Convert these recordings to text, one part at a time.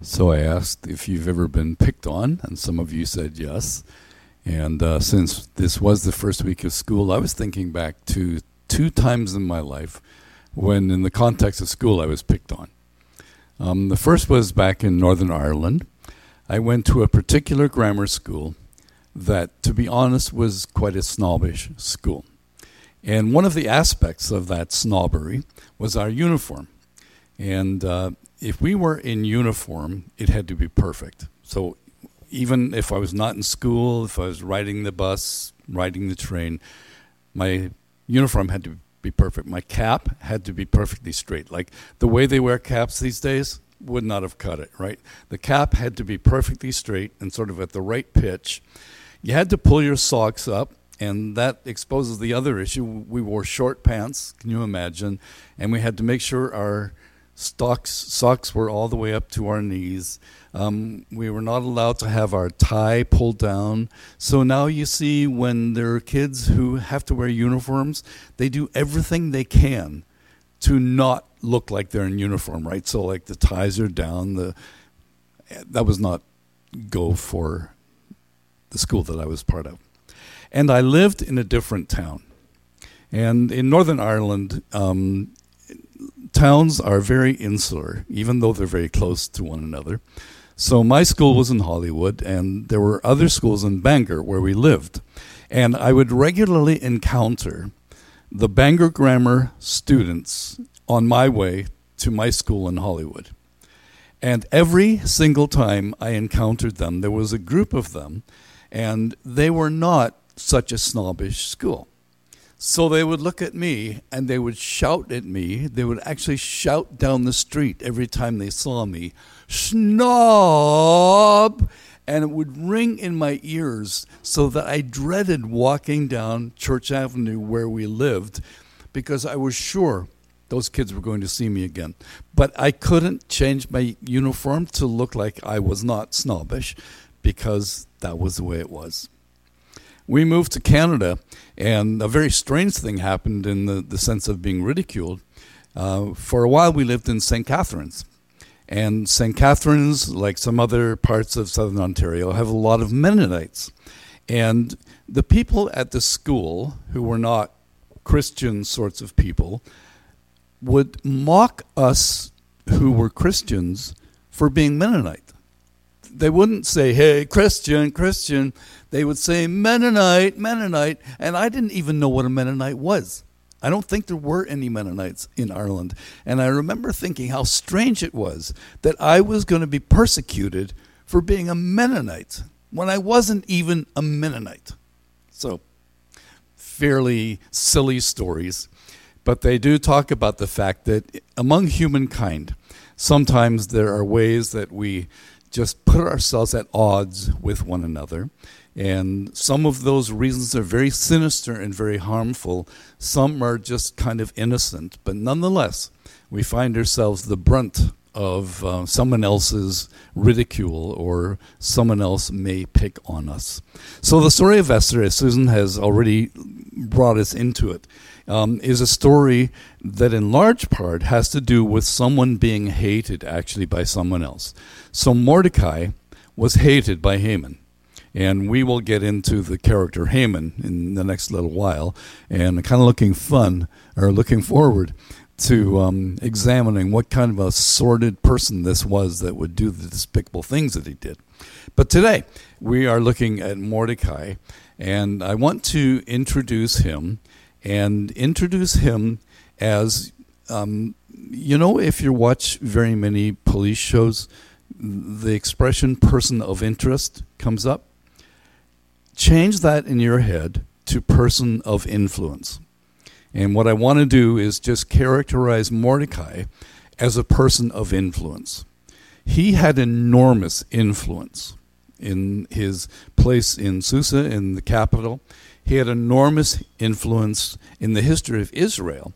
So I asked if you've ever been picked on, and some of you said yes. And uh, since this was the first week of school, I was thinking back to two times in my life when, in the context of school, I was picked on. Um, the first was back in Northern Ireland. I went to a particular grammar school that, to be honest, was quite a snobbish school. And one of the aspects of that snobbery was our uniform. And uh, if we were in uniform, it had to be perfect. So even if I was not in school, if I was riding the bus, riding the train, my uniform had to be perfect. My cap had to be perfectly straight. Like the way they wear caps these days would not have cut it, right? The cap had to be perfectly straight and sort of at the right pitch. You had to pull your socks up, and that exposes the other issue. We wore short pants, can you imagine? And we had to make sure our stocks, socks were all the way up to our knees. Um, we were not allowed to have our tie pulled down. So now you see when there are kids who have to wear uniforms, they do everything they can to not look like they're in uniform, right? So like the ties are down. The that was not go for the school that I was part of, and I lived in a different town. And in Northern Ireland, um, towns are very insular, even though they're very close to one another. So my school was in Holywood, and there were other schools in Bangor where we lived. And I would regularly encounter the Bangor Grammar students on my way to my school in Holywood. And every single time I encountered them, there was a group of them, and they were not such a snobbish school. So they would look at me and they would shout at me. They would actually shout down the street every time they saw me, Snob! And it would ring in my ears so that I dreaded walking down Church Avenue where we lived because I was sure those kids were going to see me again. But I couldn't change my uniform to look like I was not snobbish because that was the way it was we moved to Canada, and a very strange thing happened in the, the sense of being ridiculed. Uh, for a while, we lived in St. Catharines. And St. Catharines, like some other parts of southern Ontario, have a lot of Mennonites. And the people at the school, who were not Christian sorts of people, would mock us who were Christians for being Mennonite. They wouldn't say, hey, Christian, Christian they would say Mennonite, Mennonite, and I didn't even know what a Mennonite was. I don't think there were any Mennonites in Ireland. And I remember thinking how strange it was that I was going to be persecuted for being a Mennonite when I wasn't even a Mennonite. So, fairly silly stories. But they do talk about the fact that among humankind, sometimes there are ways that we just put ourselves at odds with one another. And some of those reasons are very sinister and very harmful. Some are just kind of innocent. But nonetheless, we find ourselves the brunt of uh, someone else's ridicule or someone else may pick on us. So, the story of Esther, as Susan has already brought us into it, um, is a story that, in large part, has to do with someone being hated actually by someone else. So, Mordecai was hated by Haman. And we will get into the character Haman in the next little while, and kind of looking fun or looking forward to um, examining what kind of a sordid person this was that would do the despicable things that he did. But today we are looking at Mordecai, and I want to introduce him and introduce him as um, you know, if you watch very many police shows, the expression person of interest comes up change that in your head to person of influence. And what I want to do is just characterize Mordecai as a person of influence. He had enormous influence in his place in Susa, in the capital. He had enormous influence in the history of Israel.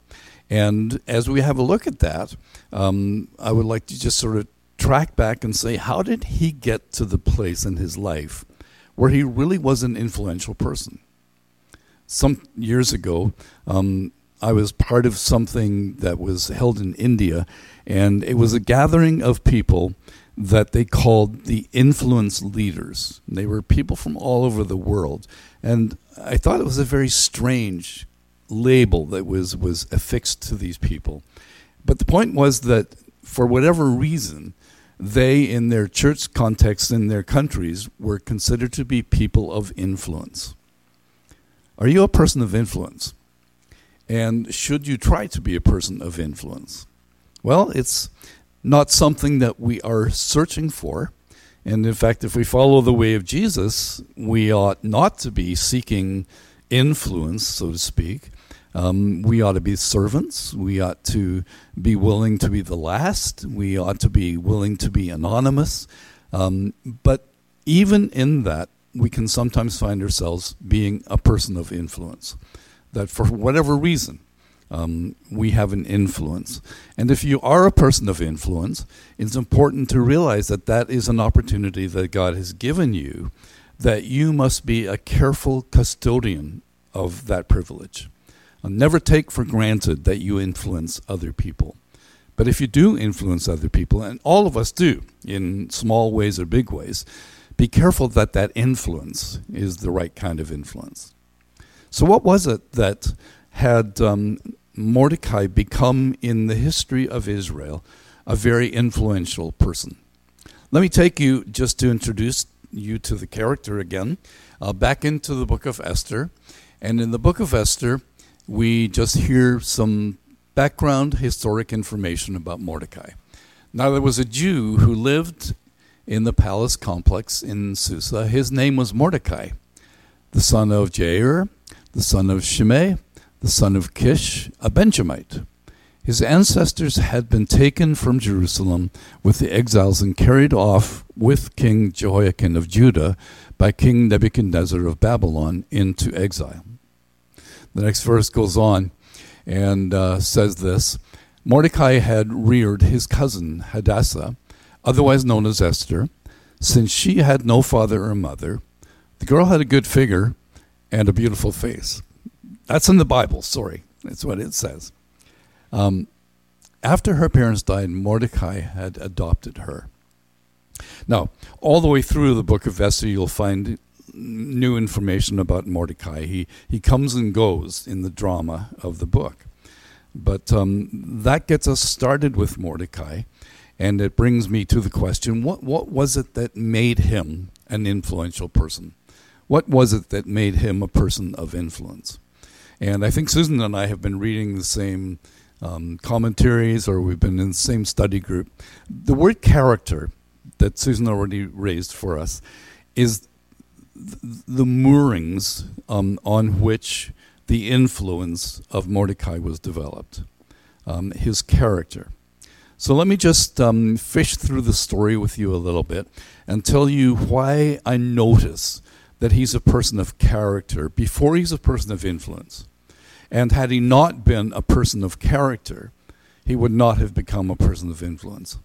And as we have a look at that, um, I would like to just sort of track back and say, how did he get to the place in his life where he really was an influential person. Some years ago, um, I was part of something that was held in India, and it was a gathering of people that they called the influence leaders. They were people from all over the world. And I thought it was a very strange label that was, was affixed to these people. But the point was that for whatever reason, they, in their church context in their countries, were considered to be people of influence. Are you a person of influence? And should you try to be a person of influence? Well, it's not something that we are searching for. And in fact, if we follow the way of Jesus, we ought not to be seeking influence, so to speak. Um, we ought to be servants. We ought to be willing to be the last. We ought to be willing to be anonymous. Um, but even in that, we can sometimes find ourselves being a person of influence. That for whatever reason, um, we have an influence. And if you are a person of influence, it's important to realize that that is an opportunity that God has given you, that you must be a careful custodian of that privilege. And never take for granted that you influence other people. But if you do influence other people, and all of us do in small ways or big ways, be careful that that influence is the right kind of influence. So, what was it that had um, Mordecai become in the history of Israel a very influential person. Let me take you just to introduce you to the character again, uh, back into the book of Esther. And in the book of Esther, we just hear some background historic information about Mordecai. Now, there was a Jew who lived in the palace complex in Susa. His name was Mordecai, the son of Jair, the son of Shimei, the son of Kish, a Benjamite. His ancestors had been taken from Jerusalem with the exiles and carried off with King Jehoiakim of Judah by King Nebuchadnezzar of Babylon into exile. The next verse goes on and uh, says this Mordecai had reared his cousin Hadassah, otherwise known as Esther. Since she had no father or mother, the girl had a good figure and a beautiful face. That's in the Bible, sorry. That's what it says. Um, after her parents died, Mordecai had adopted her. Now, all the way through the book of Esther, you'll find new information about Mordecai. He, he comes and goes in the drama of the book. But um, that gets us started with Mordecai, and it brings me to the question what, what was it that made him an influential person? What was it that made him a person of influence? And I think Susan and I have been reading the same um, commentaries or we've been in the same study group. The word character that Susan already raised for us is the moorings um, on which the influence of Mordecai was developed, um, his character. So let me just um, fish through the story with you a little bit and tell you why I notice that he's a person of character before he's a person of influence. And had he not been a person of character, he would not have become a person of influence.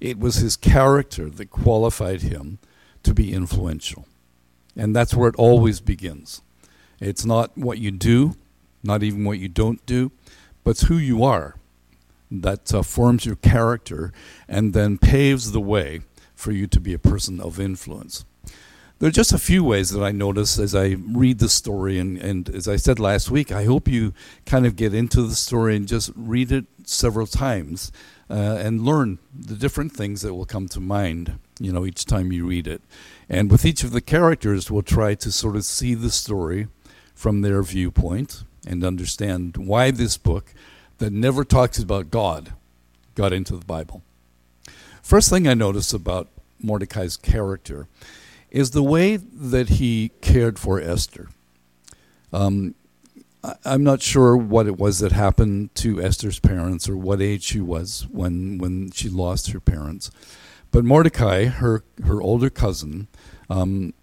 It was his character that qualified him to be influential. And that's where it always begins. It's not what you do, not even what you don't do, but it's who you are that uh, forms your character and then paves the way for you to be a person of influence. There are just a few ways that I notice as I read the story, and, and as I said last week, I hope you kind of get into the story and just read it several times uh, and learn the different things that will come to mind, you know, each time you read it. And with each of the characters, we'll try to sort of see the story from their viewpoint and understand why this book that never talks about God got into the Bible. First thing I notice about Mordecai's character is the way that he cared for Esther. Um, I'm not sure what it was that happened to Esther's parents or what age she was when when she lost her parents, but Mordecai, her her older cousin, um,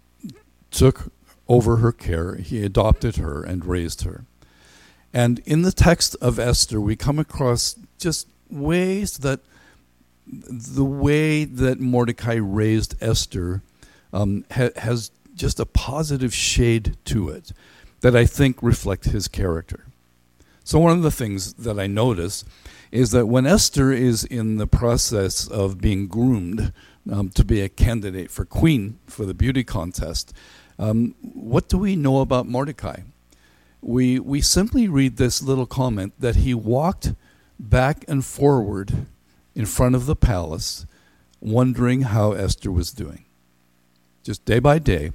took over her care. He adopted her and raised her. And in the text of Esther, we come across just ways that the way that Mordecai raised Esther um, ha- has just a positive shade to it that I think reflect his character. So one of the things that I notice is that when Esther is in the process of being groomed um, to be a candidate for queen for the beauty contest, um, what do we know about Mordecai? We, we simply read this little comment that he walked back and forward in front of the palace, wondering how Esther was doing. Just day by day.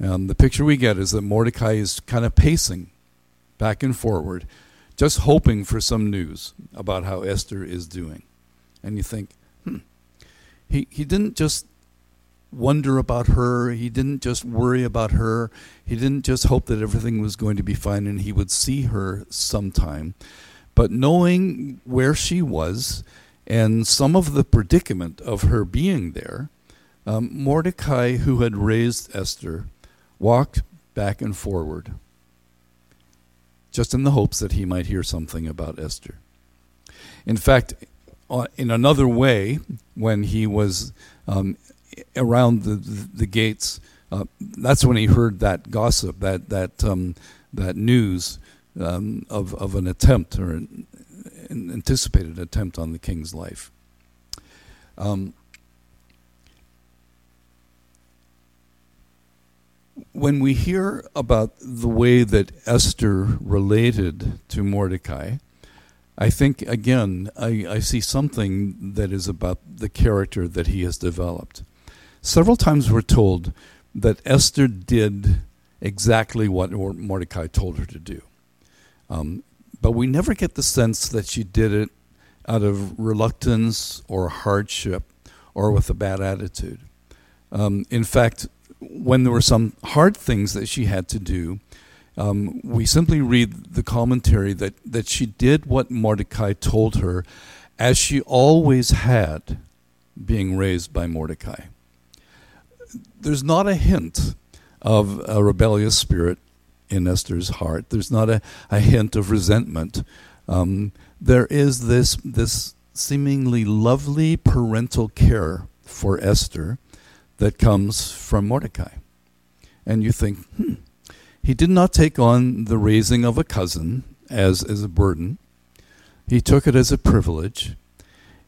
Um, the picture we get is that Mordecai is kind of pacing back and forward, just hoping for some news about how Esther is doing. And you think, hmm, he, he didn't just wonder about her. He didn't just worry about her. He didn't just hope that everything was going to be fine and he would see her sometime. But knowing where she was and some of the predicament of her being there, um, Mordecai, who had raised Esther, walked back and forward, just in the hopes that he might hear something about Esther. In fact, uh, in another way, when he was um, around the, the gates, uh, that's when he heard that gossip, that that um, that news um, of of an attempt or an, an, anticipated attempt on the king's life. Um, when we hear about the way that Esther related to Mordecai, I think again I, I see something that is about the character that he has developed. Several times we're told that Esther did exactly what Mordecai told her to do. Um, but we never get the sense that she did it out of reluctance or hardship or with a bad attitude. Um, in fact, when there were some hard things that she had to do, um, we simply read the commentary that, that she did what Mordecai told her, as she always had, being raised by Mordecai there's not a hint of a rebellious spirit in Esther's heart. There's not a, a hint of resentment. Um, there is this this seemingly lovely parental care for Esther that comes from Mordecai. And you think, hmm, he did not take on the raising of a cousin as, as a burden. He took it as a privilege.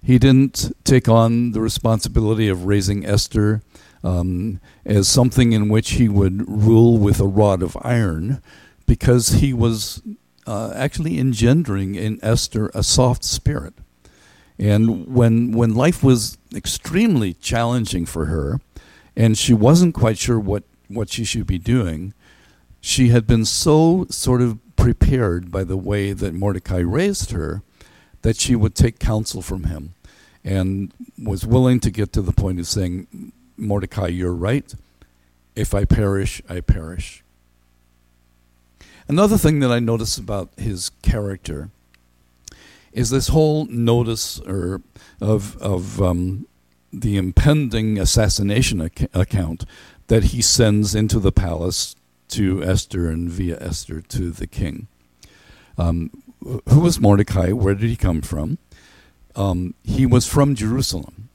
He didn't take on the responsibility of raising Esther um, as something in which he would rule with a rod of iron because he was uh, actually engendering in Esther a soft spirit. And when, when life was extremely challenging for her, and she wasn't quite sure what, what she should be doing, she had been so sort of prepared by the way that Mordecai raised her that she would take counsel from him and was willing to get to the point of saying, Mordecai, you're right. If I perish, I perish. Another thing that I notice about his character is this whole notice or of of um, the impending assassination ac- account that he sends into the palace to Esther and via Esther to the king. Um, who was Mordecai? Where did he come from? Um, he was from Jerusalem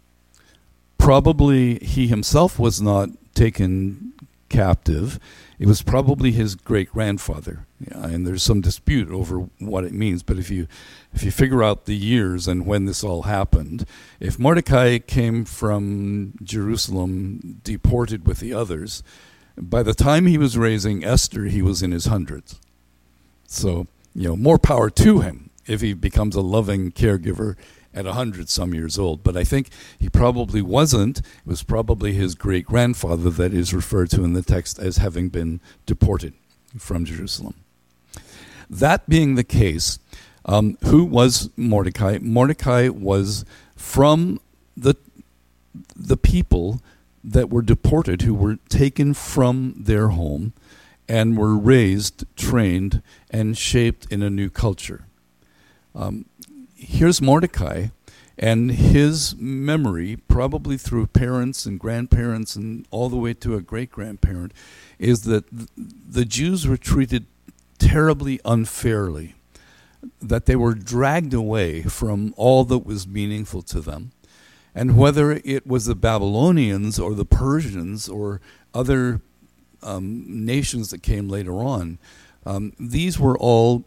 probably he himself was not taken captive. It was probably his great grandfather, yeah, and there's some dispute over what it means. But if you if you figure out the years and when this all happened, if Mordecai came from Jerusalem deported with the others, by the time he was raising Esther, he was in his hundreds. So you know, more power to him if he becomes a loving caregiver at a hundred some years old. But I think he probably wasn't. It was probably his great grandfather that is referred to in the text as having been deported from Jerusalem. That being the case, um, who was Mordecai? Mordecai was from the the people that were deported, who were taken from their home and were raised, trained, and shaped in a new culture. Um, here's Mordecai and his memory, probably through parents and grandparents and all the way to a great grandparent, is that the Jews were treated terribly unfairly, that they were dragged away from all that was meaningful to them. And whether it was the Babylonians or the Persians or other um, nations that came later on, um, these were all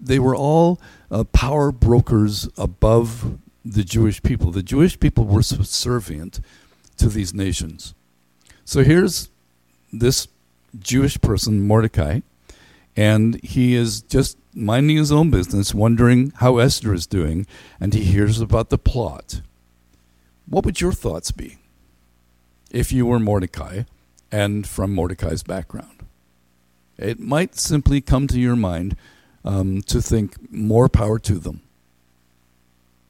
they were all uh, power brokers above the Jewish people. The Jewish people were subservient to these nations. So here's this Jewish person, Mordecai, and he is just minding his own business, wondering how Esther is doing, and he hears about the plot. What would your thoughts be if you were Mordecai and from Mordecai's background? It might simply come to your mind um, to think more power to them.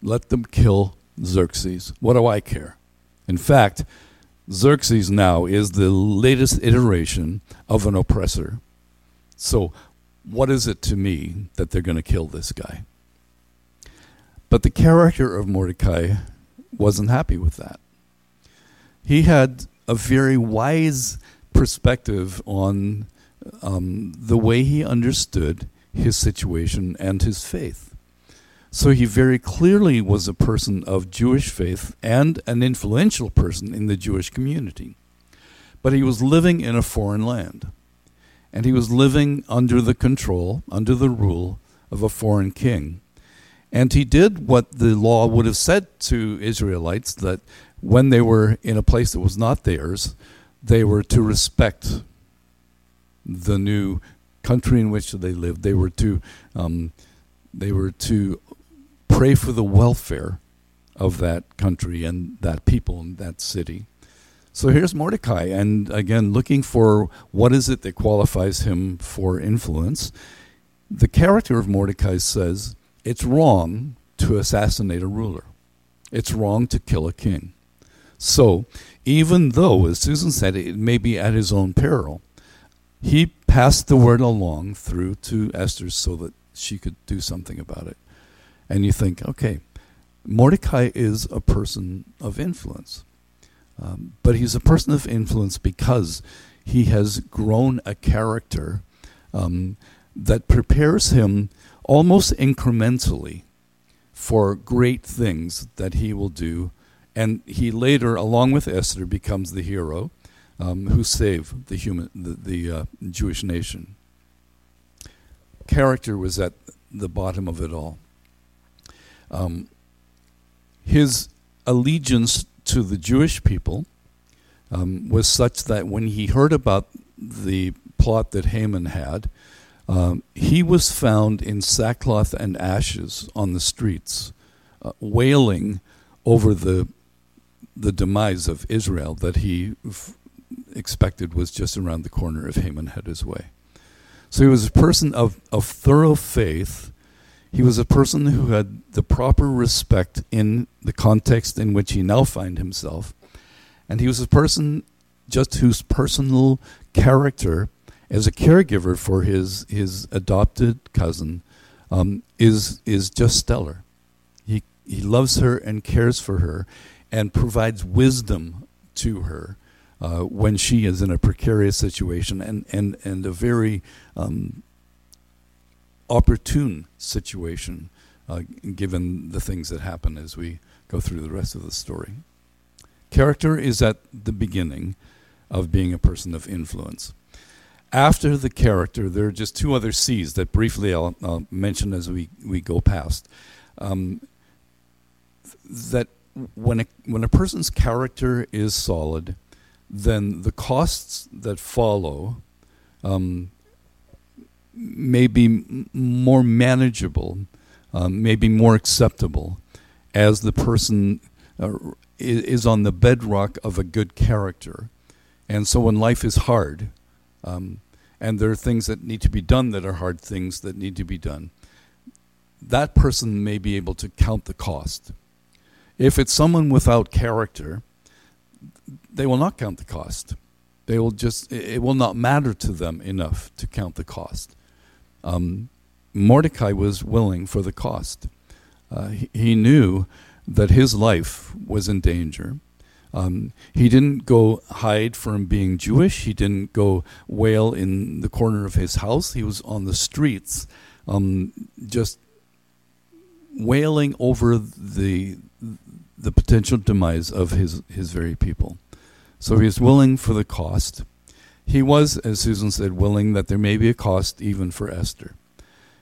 Let them kill Xerxes. What do I care? In fact, Xerxes now is the latest iteration of an oppressor. So, what is it to me that they're going to kill this guy? But the character of Mordecai wasn't happy with that. He had a very wise perspective on um, the way he understood his situation and his faith. So he very clearly was a person of Jewish faith and an influential person in the Jewish community. But he was living in a foreign land. And he was living under the control, under the rule of a foreign king. And he did what the law would have said to Israelites that when they were in a place that was not theirs, they were to respect the new country in which they lived. They were to um, they were to pray for the welfare of that country and that people and that city. So here's Mordecai, and again, looking for what is it that qualifies him for influence. The character of Mordecai says it's wrong to assassinate a ruler, it's wrong to kill a king. So, even though, as Susan said, it may be at his own peril, he passed the word along through to Esther so that she could do something about it. And you think, okay, Mordecai is a person of influence. Um, but he's a person of influence because he has grown a character um, that prepares him almost incrementally for great things that he will do. And he later, along with Esther, becomes the hero um, who saved the human, the, the uh, Jewish nation. Character was at the bottom of it all. Um, his allegiance to the Jewish people um, was such that when he heard about the plot that Haman had, um, he was found in sackcloth and ashes on the streets, uh, wailing over the the demise of Israel that he expected was just around the corner if Haman had his way. So he was a person of, of thorough faith he was a person who had the proper respect in the context in which he now finds himself. And he was a person just whose personal character as a caregiver for his, his adopted cousin um, is, is just stellar. He, he loves her and cares for her and provides wisdom to her uh, when she is in a precarious situation and, and, and a very um, opportune situation uh, given the things that happen as we go through the rest of the story. Character is at the beginning of being a person of influence. After the character, there are just two other C's that briefly I'll, I'll mention as we, we go past. Um, that when a, when a person's character is solid, then the costs that follow um, may be more manageable, um, maybe more acceptable, as the person uh, is on the bedrock of a good character. And so when life is hard, um, and there are things that need to be done that are hard things that need to be done, that person may be able to count the cost. If it's someone without character, they will not count the cost. They will just, it will not matter to them enough to count the cost um, Mordecai was willing for the cost. Uh, he, he, knew that his life was in danger. Um, he didn't go hide from being Jewish. He didn't go wail in the corner of his house. He was on the streets, um, just wailing over the the potential demise of his his very people. So he was willing for the cost. He was, as Susan said, willing that there may be a cost even for Esther.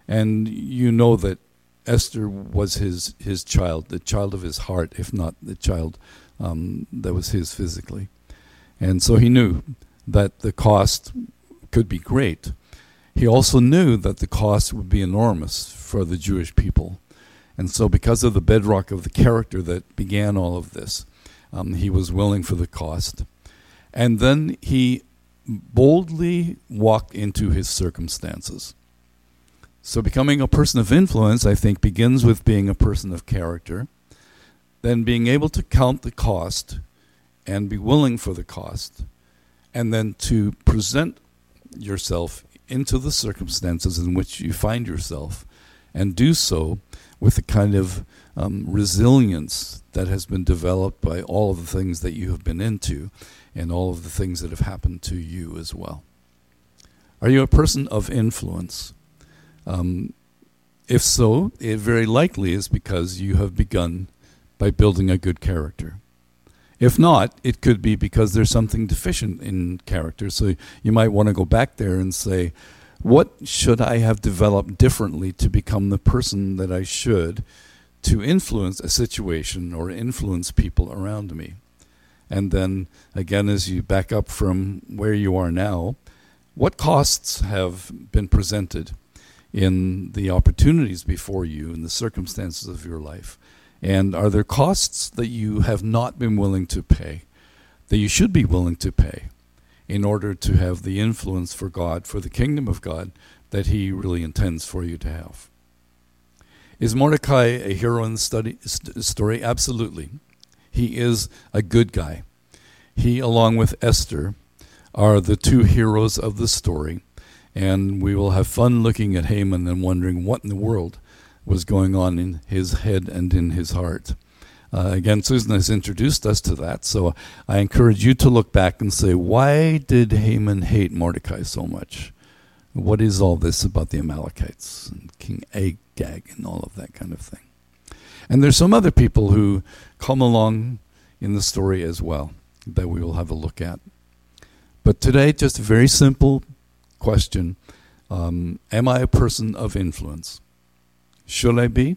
And you know that Esther was his, his child, the child of his heart, if not the child um, that was his physically. And so he knew that the cost could be great. He also knew that the cost would be enormous for the Jewish people. And so, because of the bedrock of the character that began all of this, um, he was willing for the cost. And then he boldly walked into his circumstances. So, becoming a person of influence, I think, begins with being a person of character, then being able to count the cost and be willing for the cost, and then to present yourself into the circumstances in which you find yourself and do so with the kind of um, resilience that has been developed by all of the things that you have been into and all of the things that have happened to you as well. Are you a person of influence? Um, if so, it very likely is because you have begun by building a good character. If not, it could be because there's something deficient in character. So you might want to go back there and say, what should I have developed differently to become the person that I should to influence a situation or influence people around me? And then again, as you back up from where you are now, what costs have been presented in the opportunities before you in the circumstances of your life? And are there costs that you have not been willing to pay, that you should be willing to pay in order to have the influence for God, for the kingdom of God, that He really intends for you to have? Is Mordecai a hero in the study, story? Absolutely. He is a good guy. He, along with Esther, are the two heroes of the story. And we will have fun looking at Haman and wondering what in the world was going on in his head and in his heart. Uh, again, Susan has introduced us to that, so I encourage you to look back and say, why did Haman hate Mordecai so much? What is all this about the Amalekites and King Agag and all of that kind of thing? And there's some other people who come along in the story as well that we will have a look at. But today, just a very simple question um, Am I a person of influence? Should I be?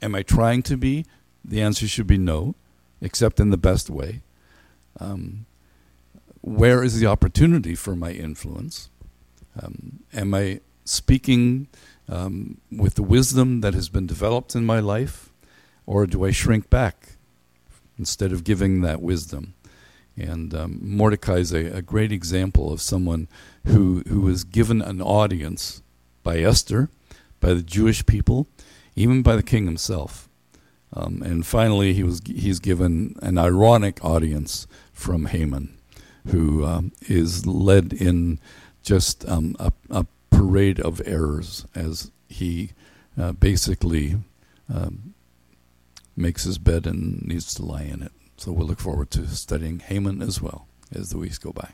Am I trying to be? The answer should be no, except in the best way. Um, where is the opportunity for my influence? Um, am I speaking um, with the wisdom that has been developed in my life, or do I shrink back instead of giving that wisdom? And um, Mordecai is a, a, great example of someone who, who was given an audience by Esther, by the Jewish people, even by the king himself. Um, and finally, he was he's given an ironic audience from Haman, who um, is led in just um, a, a, parade of errors as he uh, basically um, makes his bed and needs to lie in it. So we'll look forward to studying Haman as well as the weeks go by.